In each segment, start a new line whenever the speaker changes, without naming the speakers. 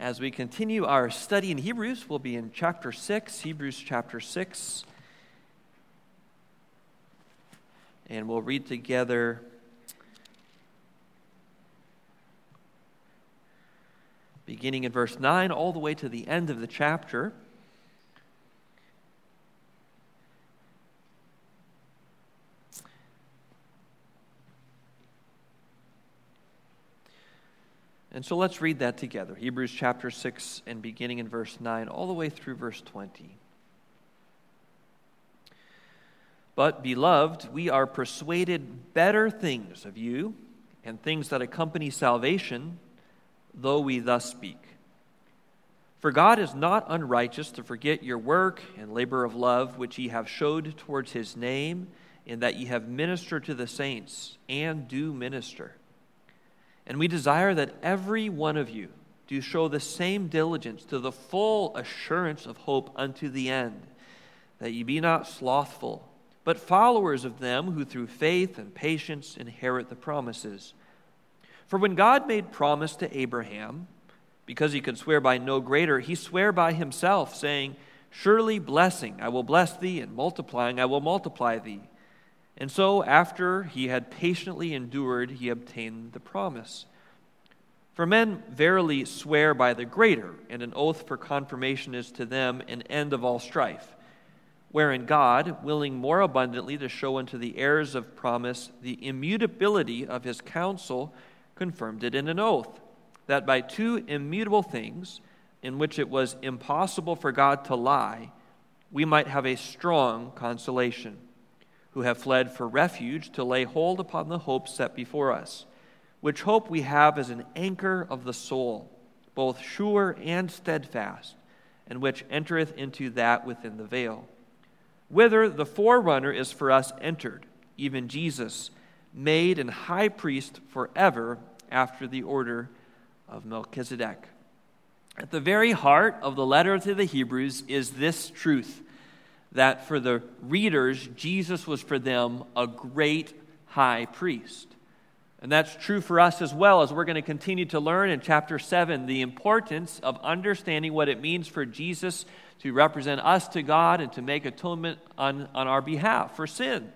as we continue our study in Hebrews. We'll be in chapter 6, Hebrews chapter 6. And we'll read together beginning in verse 9 all the way to the end of the chapter. And so let's read that together. Hebrews chapter 6 and beginning in verse 9 all the way through verse 20. But, beloved, we are persuaded better things of you and things that accompany salvation, though we thus speak. For God is not unrighteous to forget your work and labor of love, which ye have showed towards his name, in that ye have ministered to the saints and do minister. And we desire that every one of you do show the same diligence to the full assurance of hope unto the end, that ye be not slothful, but followers of them who through faith and patience inherit the promises. For when God made promise to Abraham, because he could swear by no greater, he sware by himself, saying, Surely blessing I will bless thee, and multiplying I will multiply thee. And so, after he had patiently endured, he obtained the promise. For men verily swear by the greater, and an oath for confirmation is to them an end of all strife. Wherein God, willing more abundantly to show unto the heirs of promise the immutability of his counsel, confirmed it in an oath, that by two immutable things, in which it was impossible for God to lie, we might have a strong consolation who have fled for refuge to lay hold upon the hope set before us, which hope we have as an anchor of the soul, both sure and steadfast, and which entereth into that within the veil, whither the forerunner is for us entered, even Jesus, made an high priest forever after the order of Melchizedek. At the very heart of the letter to the Hebrews is this truth that for the readers, Jesus was for them a great high priest. And that's true for us as well, as we're going to continue to learn in chapter 7 the importance of understanding what it means for Jesus to represent us to God and to make atonement on, on our behalf for sin.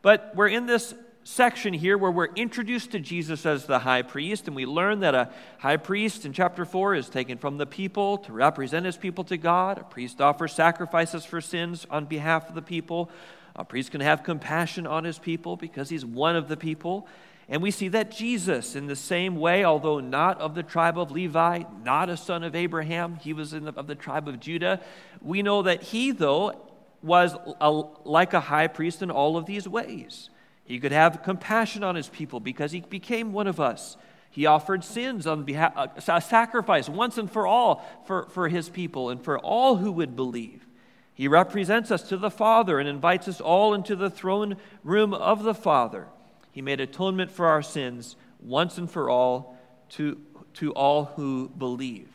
But we're in this section here where we're introduced to Jesus as the high priest, and we learn that a high priest in chapter 4 is taken from the people to represent his people to God. A priest offers sacrifices for sins on behalf of the people. A priest can have compassion on his people because he's one of the people. And we see that Jesus, in the same way, although not of the tribe of Levi, not a son of Abraham, he was the, of the tribe of Judah. We know that he, though, was a, like a high priest in all of these ways. He could have compassion on his people because he became one of us. He offered sins on behalf, uh, a sacrifice once and for all for, for his people and for all who would believe. He represents us to the Father and invites us all into the throne room of the Father. He made atonement for our sins once and for all to, to all who believe.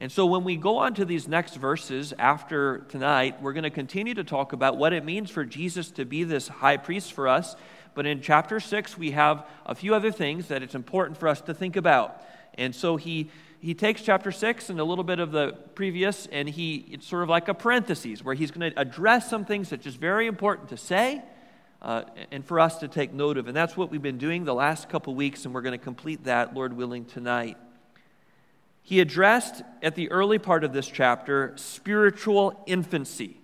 And so, when we go on to these next verses after tonight, we're going to continue to talk about what it means for Jesus to be this high priest for us. But in chapter 6, we have a few other things that it's important for us to think about. And so, he, he takes chapter 6 and a little bit of the previous, and he, it's sort of like a parenthesis where he's going to address some things that just very important to say uh, and for us to take note of. And that's what we've been doing the last couple weeks, and we're going to complete that, Lord willing, tonight. He addressed at the early part of this chapter spiritual infancy.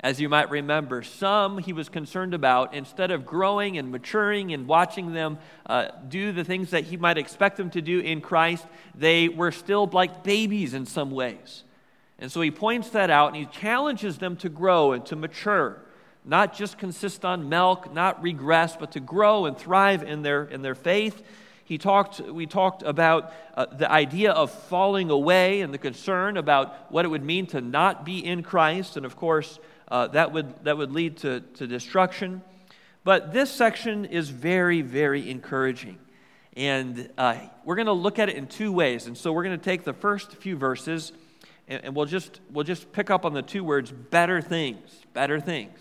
As you might remember, some he was concerned about, instead of growing and maturing and watching them uh, do the things that he might expect them to do in Christ, they were still like babies in some ways. And so he points that out and he challenges them to grow and to mature, not just consist on milk, not regress, but to grow and thrive in their, in their faith he talked, we talked about uh, the idea of falling away and the concern about what it would mean to not be in Christ. And of course, uh, that, would, that would lead to, to destruction. But this section is very, very encouraging. And uh, we're going to look at it in two ways. And so we're going to take the first few verses and, and we'll, just, we'll just pick up on the two words better things, better things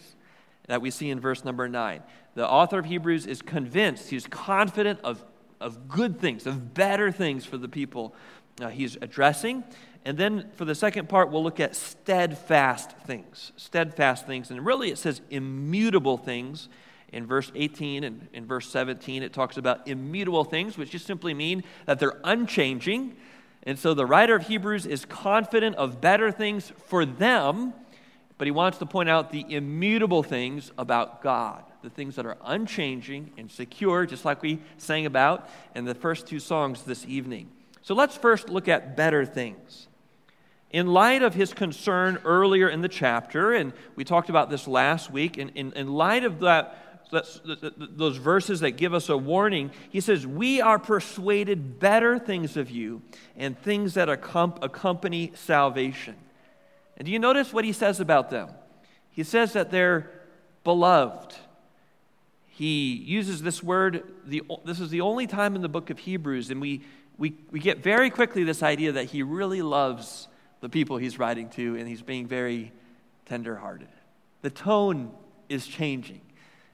that we see in verse number nine. The author of Hebrews is convinced, he's confident of of good things, of better things for the people uh, he's addressing. And then for the second part, we'll look at steadfast things. Steadfast things. And really, it says immutable things. In verse 18 and in verse 17, it talks about immutable things, which just simply mean that they're unchanging. And so the writer of Hebrews is confident of better things for them, but he wants to point out the immutable things about God, the things that are unchanging and secure, just like we sang about in the first two songs this evening. So let's first look at better things. In light of his concern earlier in the chapter, and we talked about this last week, in, in, in light of that, those verses that give us a warning, he says, We are persuaded better things of you and things that accompany salvation. And do you notice what he says about them? He says that they're beloved. He uses this word, the, this is the only time in the book of Hebrews, and we, we, we get very quickly this idea that he really loves the people he's writing to, and he's being very tenderhearted. The tone is changing.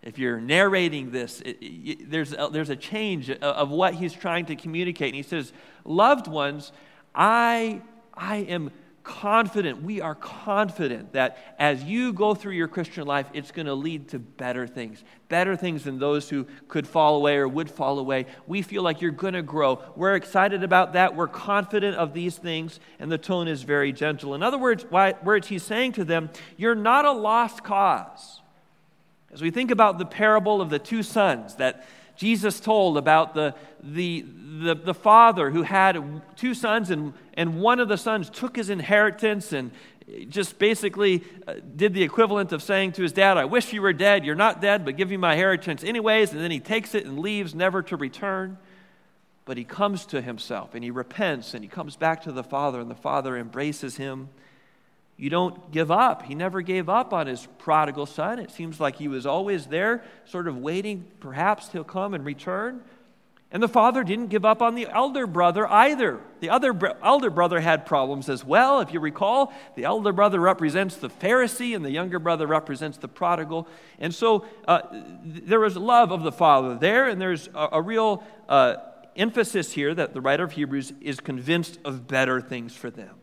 If you're narrating this, it, it, there's, a, there's a change of what he's trying to communicate. And he says, Loved ones, I, I am confident, we are confident that as you go through your Christian life, it's going to lead to better things, better things than those who could fall away or would fall away. We feel like you're going to grow. We're excited about that. We're confident of these things, and the tone is very gentle. In other words, why, words he's saying to them, You're not a lost cause. As we think about the parable of the two sons that Jesus told about the, the, the, the, father who had two sons, and, and one of the sons took his inheritance and just basically uh, did the equivalent of saying to his dad, I wish you were dead. You're not dead, but give me my inheritance anyways. And then he takes it and leaves, never to return. But he comes to himself and he repents and he comes back to the father, and the father embraces him you don't give up. He never gave up on his prodigal son. It seems like he was always there, sort of waiting, perhaps he'll come and return. And the father didn't give up on the elder brother either. The other br- elder brother had problems as well. If you recall, the elder brother represents the Pharisee and the younger brother represents the prodigal. And so uh, there was love of the father there, and there's a, a real uh, emphasis here that the writer of Hebrews is convinced of better things for them.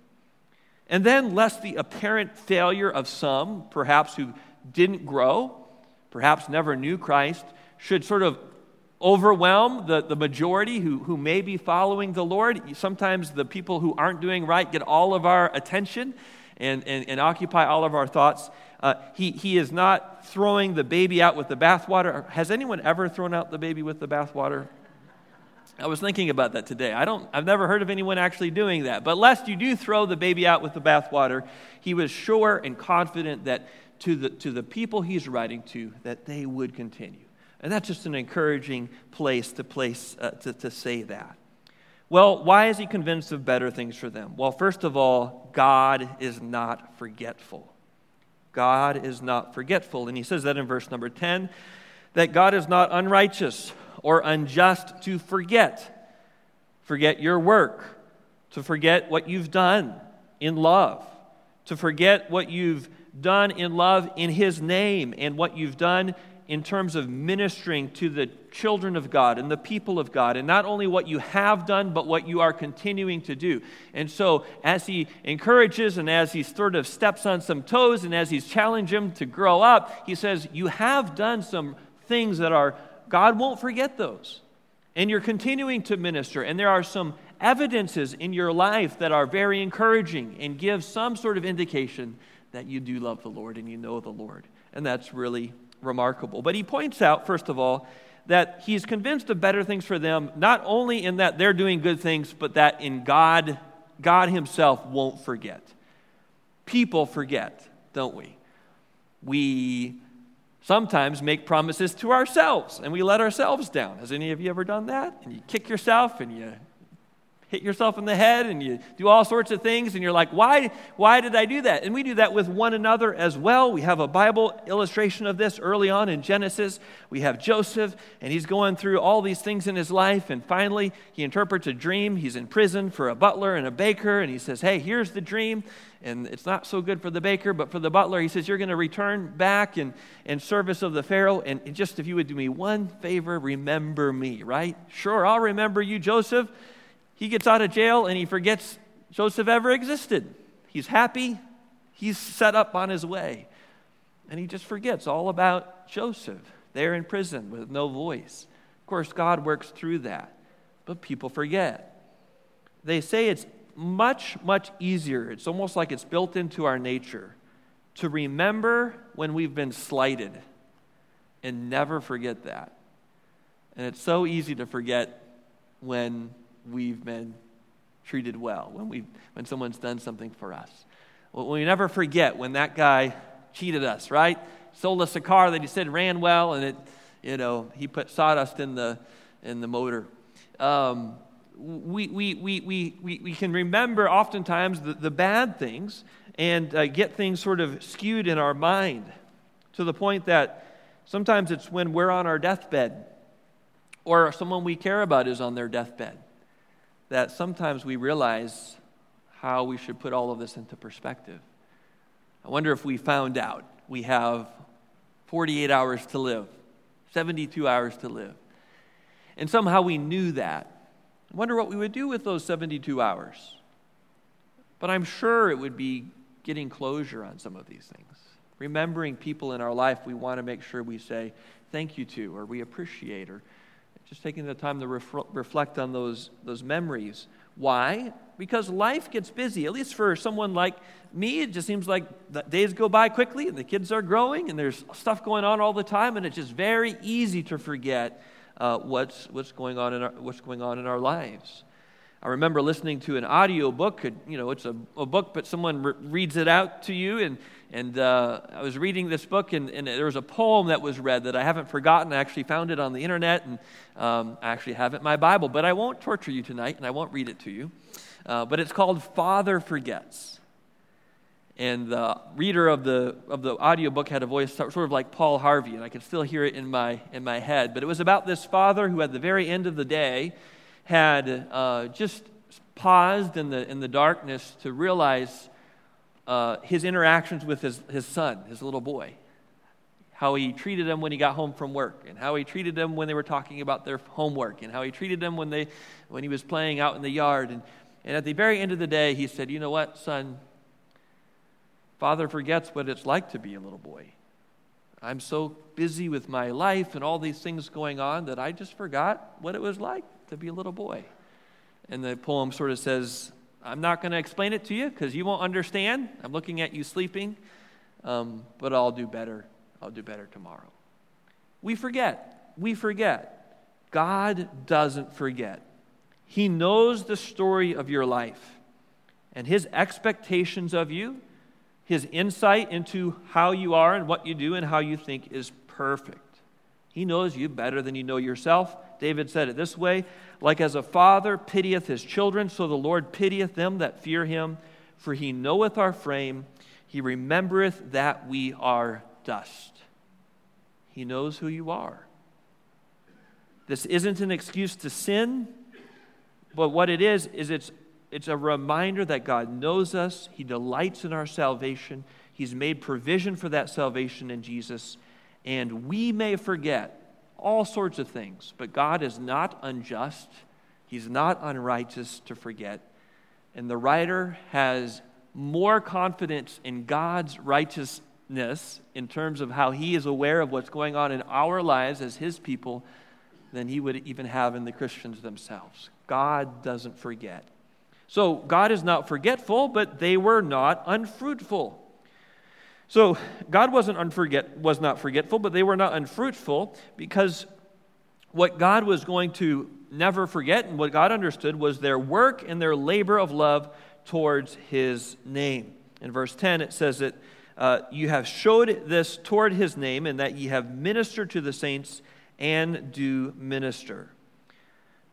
And then, lest the apparent failure of some, perhaps who didn't grow, perhaps never knew Christ, should sort of overwhelm the, the majority who, who may be following the Lord. Sometimes the people who aren't doing right get all of our attention and, and, and occupy all of our thoughts. Uh, he, he is not throwing the baby out with the bathwater. Has anyone ever thrown out the baby with the bathwater? I was thinking about that today. I don't, I've never heard of anyone actually doing that. But lest you do throw the baby out with the bathwater, he was sure and confident that to the, to the people he's writing to, that they would continue. And that's just an encouraging place to, place, uh, to, to say that. Well, why is he convinced of better things for them? Well, first of all, God is not forgetful. God is not forgetful. And he says that in verse number 10 that God is not unrighteous or unjust to forget. Forget your work, to forget what you've done in love, to forget what you've done in love in His name and what you've done in terms of ministering to the children of God and the people of God, and not only what you have done, but what you are continuing to do. And so, as he encourages and as he sort of steps on some toes and as he's challenging him to grow up, he says, You have done some things that are God won't forget those. And you're continuing to minister, and there are some evidences in your life that are very encouraging and give some sort of indication that you do love the Lord and you know the Lord. And that's really remarkable. But he points out, first of all, that he's convinced of better things for them, not only in that they're doing good things, but that in God, God himself won't forget. People forget, don't we? We sometimes make promises to ourselves and we let ourselves down. Has any of you ever done that? And you kick yourself and you hit yourself in the head and you do all sorts of things and you're like, why, why did I do that? And we do that with one another as well. We have a Bible illustration of this early on in Genesis. We have Joseph and he's going through all these things in his life and finally he interprets a dream. He's in prison for a butler and a baker and he says, hey, here's the dream. And it's not so good for the baker, but for the butler, he says, You're going to return back in, in service of the Pharaoh. And just if you would do me one favor, remember me, right? Sure, I'll remember you, Joseph he gets out of jail and he forgets Joseph ever existed. He's happy, he's set up on his way. And he just forgets all about Joseph there in prison with no voice. Of course, God works through that, but people forget. They say it's much, much easier. It's almost like it's built into our nature to remember when we've been slighted and never forget that. And it's so easy to forget when we've been treated well, when, we when someone's done something for us. Well, we never forget when that guy cheated us, right? Sold us a car that he said ran well, and it, you know, he put sawdust in the, in the motor. Um, we, we, we, we, we, can remember oftentimes the, the bad things and uh, get things sort of skewed in our mind to the point that sometimes it's when we're on our deathbed or someone we care about is on their deathbed that sometimes we realize how we should put all of this into perspective. I wonder if we found out we have 48 hours to live, 72 hours to live, and somehow we knew that. I wonder what we would do with those 72 hours. But I'm sure it would be getting closure on some of these things. Remembering people in our life we want to make sure we say thank you to or we appreciate or just taking the time to reflect on those, those memories. Why? Because life gets busy, at least for someone like me. It just seems like the days go by quickly and the kids are growing and there's stuff going on all the time, and it's just very easy to forget uh, what's, what's, going on in our, what's going on in our lives. I remember listening to an audio book. You know, it's a, a book, but someone re- reads it out to you. And, and uh, I was reading this book, and, and, there was a poem that was read that I haven't forgotten. I actually found it on the internet, and um, I actually have it in my Bible. But I won't torture you tonight, and I won't read it to you. Uh, but it's called Father Forgets. And the reader of the, of the audiobook had a voice sort of like Paul Harvey, and I can still hear it in my, in my head. But it was about this father who, at the very end of the day, had uh, just paused in the, in the darkness to realize uh, his interactions with his, his son, his little boy. How he treated him when he got home from work, and how he treated them when they were talking about their homework, and how he treated them when, they, when he was playing out in the yard. And, and at the very end of the day, he said, You know what, son? Father forgets what it's like to be a little boy. I'm so busy with my life and all these things going on that I just forgot what it was like to be a little boy. And the poem sort of says, I'm not going to explain it to you because you won't understand. I'm looking at you sleeping, um, but I'll do better. I'll do better tomorrow. We forget. We forget. God doesn't forget. He knows the story of your life and His expectations of you his insight into how you are and what you do and how you think is perfect. He knows you better than you know yourself. David said it this way Like as a father pitieth his children, so the Lord pitieth them that fear him. For he knoweth our frame, he remembereth that we are dust. He knows who you are. This isn't an excuse to sin, but what it is, is it's it's a reminder that God knows us, He delights in our salvation, He's made provision for that salvation in Jesus, and we may forget all sorts of things, but God is not unjust, He's not unrighteous to forget. And the writer has more confidence in God's righteousness in terms of how He is aware of what's going on in our lives as His people than He would even have in the Christians themselves. God doesn't forget. So God is not forgetful, but they were not unfruitful. So God wasn't unforget, was not forgetful, but they were not unfruitful because what God was going to never forget and what God understood was their work and their labor of love towards his name. In verse 10, it says that uh, you have showed this toward his name and that ye have ministered to the saints and do minister.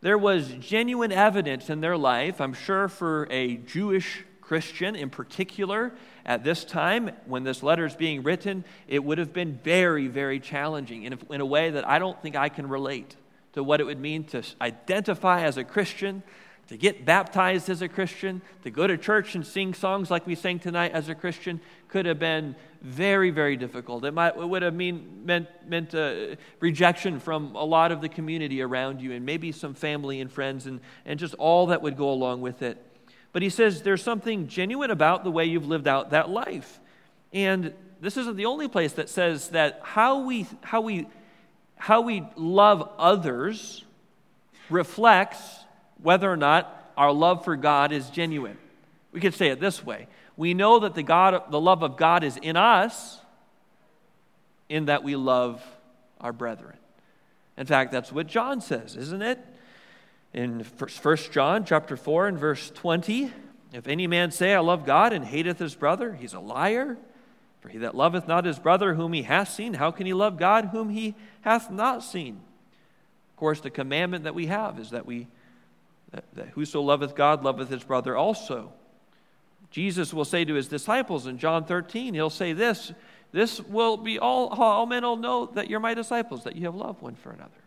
There was genuine evidence in their life, I'm sure, for a Jewish Christian in particular at this time when this letter is being written, it would have been very, very challenging in a, in a way that I don't think I can relate to what it would mean to identify as a Christian, to get baptized as a Christian, to go to church and sing songs like we sang tonight as a Christian could have been very, very difficult. It, might, it would have mean, meant, meant uh, rejection from a lot of the community around you and maybe some family and friends and, and just all that would go along with it. But he says there's something genuine about the way you've lived out that life. And this isn't the only place that says that how we, how we, how we love others reflects whether or not our love for God is genuine. We could say it this way We know that the, God, the love of God is in us in that we love our brethren. In fact, that's what John says, isn't it? In 1 John chapter 4 and verse 20, if any man say, I love God and hateth his brother, he's a liar. For he that loveth not his brother whom he hath seen, how can he love God whom he hath not seen? Of course, the commandment that we have is that we that, that whoso loveth God loveth his brother also. Jesus will say to his disciples in John 13, he'll say this, this will be all, all men will know that you're my disciples, that you have love one for another.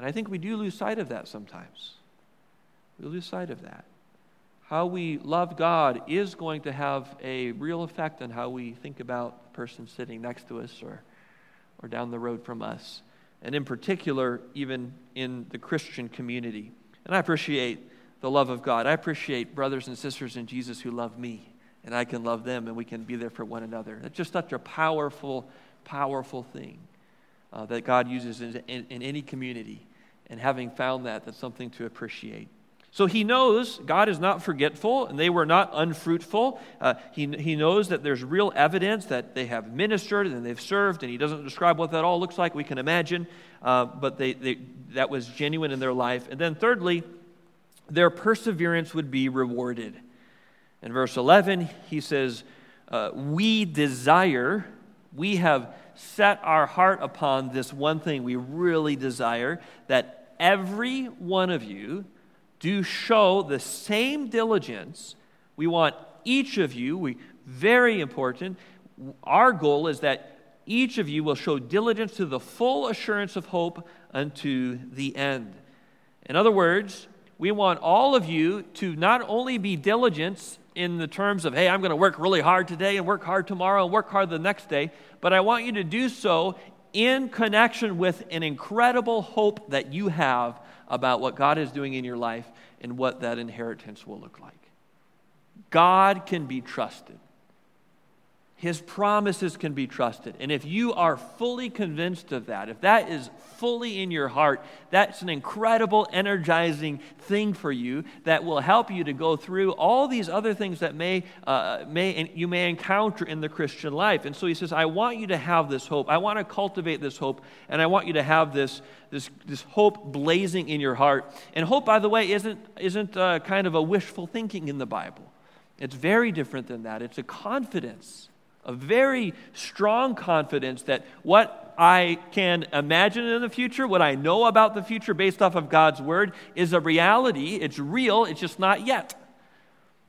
And I think we do lose sight of that sometimes. We lose sight of that. How we love God is going to have a real effect on how we think about the person sitting next to us or, or down the road from us. And in particular, even in the Christian community. And I appreciate the love of God. I appreciate brothers and sisters in Jesus who love me, and I can love them, and we can be there for one another. That's just such a powerful, powerful thing uh, that God uses in, in, in any community. And having found that, that's something to appreciate. So he knows God is not forgetful and they were not unfruitful. Uh, he, he knows that there's real evidence that they have ministered and they've served, and he doesn't describe what that all looks like. We can imagine, uh, but they, they, that was genuine in their life. And then, thirdly, their perseverance would be rewarded. In verse 11, he says, uh, We desire, we have set our heart upon this one thing we really desire, that every one of you do show the same diligence. We want each of you, we, very important, our goal is that each of you will show diligence to the full assurance of hope unto the end. In other words, we want all of you to not only be diligent in the terms of, hey, I'm going to work really hard today and work hard tomorrow and work hard the next day, but I want you to do so in connection with an incredible hope that you have about what God is doing in your life and what that inheritance will look like. God can be trusted. His promises can be trusted. And if you are fully convinced of that, if that is fully in your heart, that's an incredible, energizing thing for you that will help you to go through all these other things that may, uh, may you may encounter in the Christian life. And so he says, I want you to have this hope. I want to cultivate this hope, and I want you to have this, this, this hope blazing in your heart. And hope, by the way, isn't, isn't uh, kind of a wishful thinking in the Bible. It's very different than that. It's a confidence a very strong confidence that what I can imagine in the future, what I know about the future based off of God's word, is a reality. It's real, it's just not yet.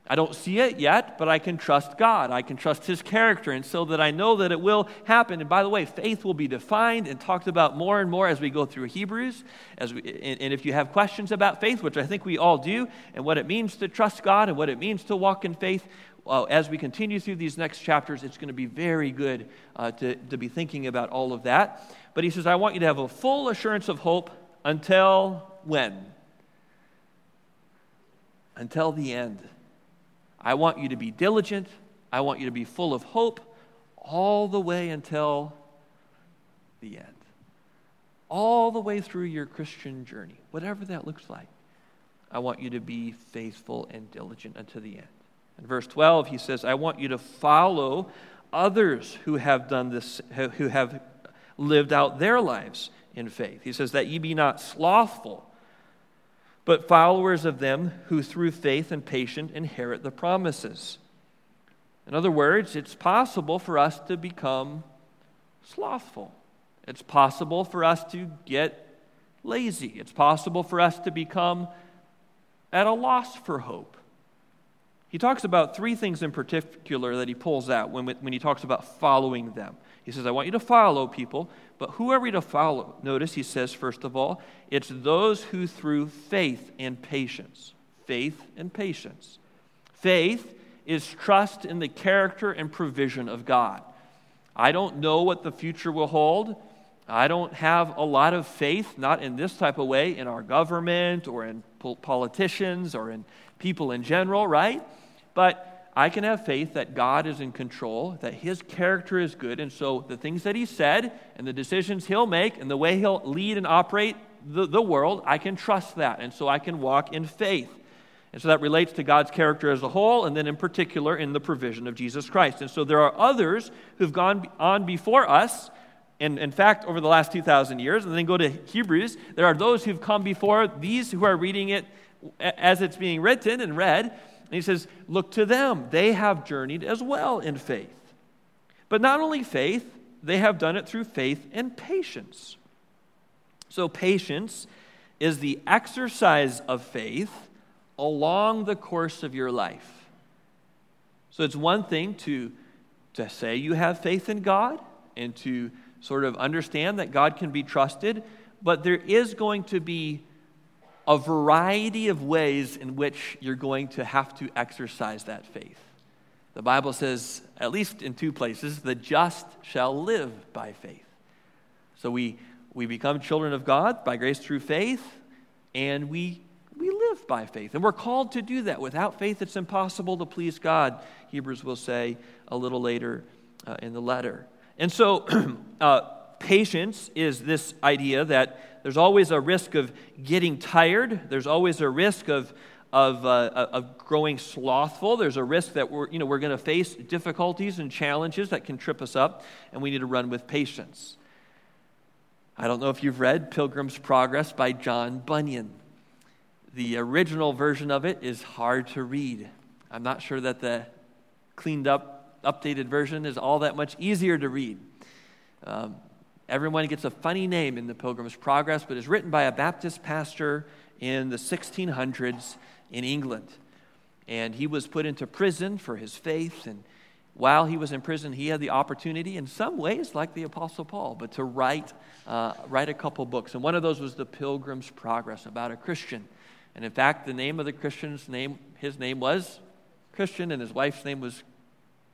I don't see it yet, but I can trust God. I can trust His character, and so that I know that it will happen. And by the way, faith will be defined and talked about more and more as we go through Hebrews. As we, and, and if you have questions about faith, which I think we all do, and what it means to trust God and what it means to walk in faith, uh, as we continue through these next chapters, it's going to be very good uh, to, to be thinking about all of that. But he says, I want you to have a full assurance of hope until when? Until the end. I want you to be diligent. I want you to be full of hope all the way until the end. All the way through your Christian journey, whatever that looks like. I want you to be faithful and diligent until the end. In verse 12, he says, I want you to follow others who have done this, who have lived out their lives in faith. He says, that ye be not slothful, but followers of them who through faith and patience inherit the promises. In other words, it's possible for us to become slothful. It's possible for us to get lazy. It's possible for us to become at a loss for hope. He talks about three things in particular that he pulls out when, when he talks about following them. He says, I want you to follow people, but who are we to follow? Notice he says, first of all, it's those who through faith and patience faith and patience. Faith is trust in the character and provision of God. I don't know what the future will hold. I don't have a lot of faith, not in this type of way, in our government or in politicians or in people in general, right? But I can have faith that God is in control, that His character is good, and so the things that He said and the decisions He'll make and the way He'll lead and operate the, the world, I can trust that, and so I can walk in faith. And so that relates to God's character as a whole, and then in particular in the provision of Jesus Christ. And so there are others who've gone on before us, and in fact, over the last 2,000 years, and then go to Hebrews, there are those who've come before these who are reading it as it's being written and read and he says, Look to them. They have journeyed as well in faith. But not only faith, they have done it through faith and patience. So, patience is the exercise of faith along the course of your life. So, it's one thing to, to say you have faith in God and to sort of understand that God can be trusted, but there is going to be a variety of ways in which you're going to have to exercise that faith. The Bible says, at least in two places, the just shall live by faith. So we, we become children of God by grace through faith, and we, we live by faith. And we're called to do that. Without faith, it's impossible to please God, Hebrews will say a little later uh, in the letter. And so, uh, patience is this idea that there's always a risk of getting tired. There's always a risk of, of, uh, of growing slothful. There's a risk that we're, you know, we're going to face difficulties and challenges that can trip us up, and we need to run with patience. I don't know if you've read Pilgrim's Progress by John Bunyan. The original version of it is hard to read. I'm not sure that the cleaned up, updated version is all that much easier to read. Um, Everyone gets a funny name in the Pilgrim's Progress, but it's written by a Baptist pastor in the 1600s in England. And he was put into prison for his faith. And while he was in prison, he had the opportunity, in some ways, like the Apostle Paul, but to write, uh, write a couple books. And one of those was The Pilgrim's Progress about a Christian. And in fact, the name of the Christian's name, his name was Christian, and his wife's name was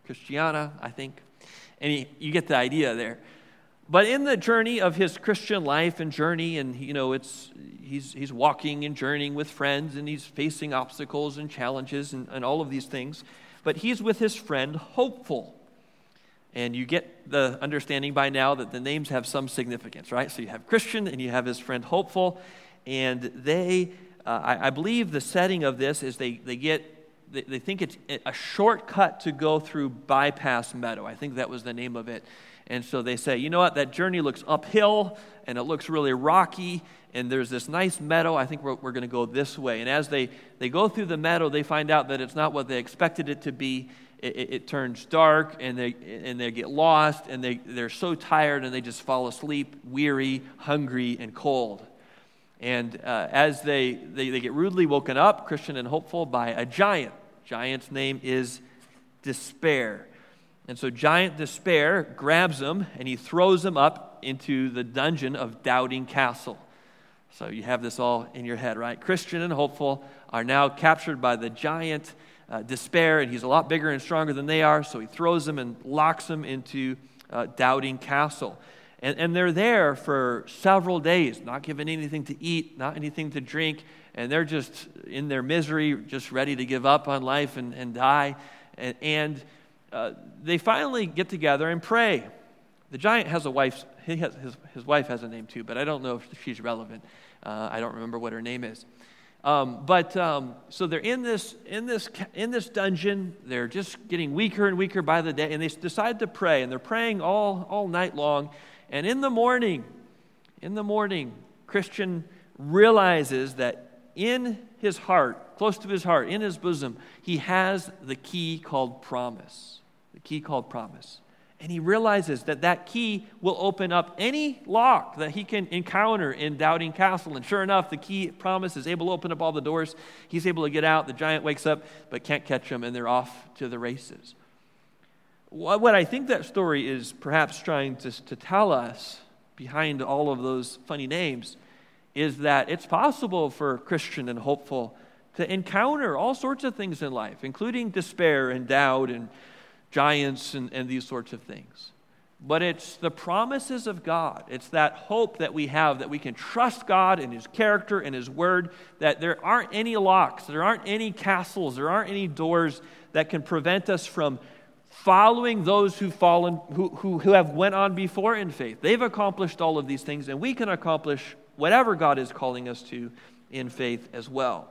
Christiana, I think. And he, you get the idea there. But in the journey of his Christian life and journey, and you know, it's he's he's walking and journeying with friends, and he's facing obstacles and challenges and, and all of these things. But he's with his friend Hopeful. And you get the understanding by now that the names have some significance, right? So you have Christian and you have his friend Hopeful, and they, uh, I, I, believe the setting of this is they, they get, they, they think it's a shortcut to go through By-Path Meadow. I think that was the name of it. And so they say, you know what, that journey looks uphill and it looks really rocky, and there's this nice meadow. I think we're, we're going to go this way. And as they, they go through the meadow, they find out that it's not what they expected it to be. It, it, it turns dark, and they, and they get lost, and they, they're so tired, and they just fall asleep, weary, hungry, and cold. And uh, as they, they, they get rudely woken up, Christian and hopeful, by a giant. Giant's name is Despair. And so Giant Despair grabs him and he throws him up into the dungeon of Doubting Castle. So you have this all in your head, right? Christian and hopeful are now captured by the giant uh, Despair, and he's a lot bigger and stronger than they are. So he throws them and locks them into uh, Doubting Castle. And, and they're there for several days, not given anything to eat, not anything to drink, and they're just in their misery, just ready to give up on life and, and die. And, and uh, they finally get together and pray. The giant has a wife, has, his, his wife has a name too, but I don't know if she's relevant. Uh, I don't remember what her name is. Um, but um, so they're in this, in, this, in this dungeon. They're just getting weaker and weaker by the day, and they decide to pray, and they're praying all, all night long. And in the morning, in the morning, Christian realizes that in his heart, close to his heart, in his bosom, he has the key called promise key called promise. And he realizes that that key will open up any lock that he can encounter in Doubting Castle. And sure enough, the key promise is able to open up all the doors. He's able to get out. The giant wakes up, but can't catch him, and they're off to the races. What I think that story is perhaps trying to, to tell us behind all of those funny names is that it's possible for Christian and hopeful to encounter all sorts of things in life, including despair and doubt and giants and, and these sorts of things. But it's the promises of God. It's that hope that we have that we can trust God and His character and His word, that there aren't any locks, there aren't any castles, there aren't any doors that can prevent us from following those who've fallen, who, who, who have went on before in faith. They've accomplished all of these things, and we can accomplish whatever God is calling us to in faith as well.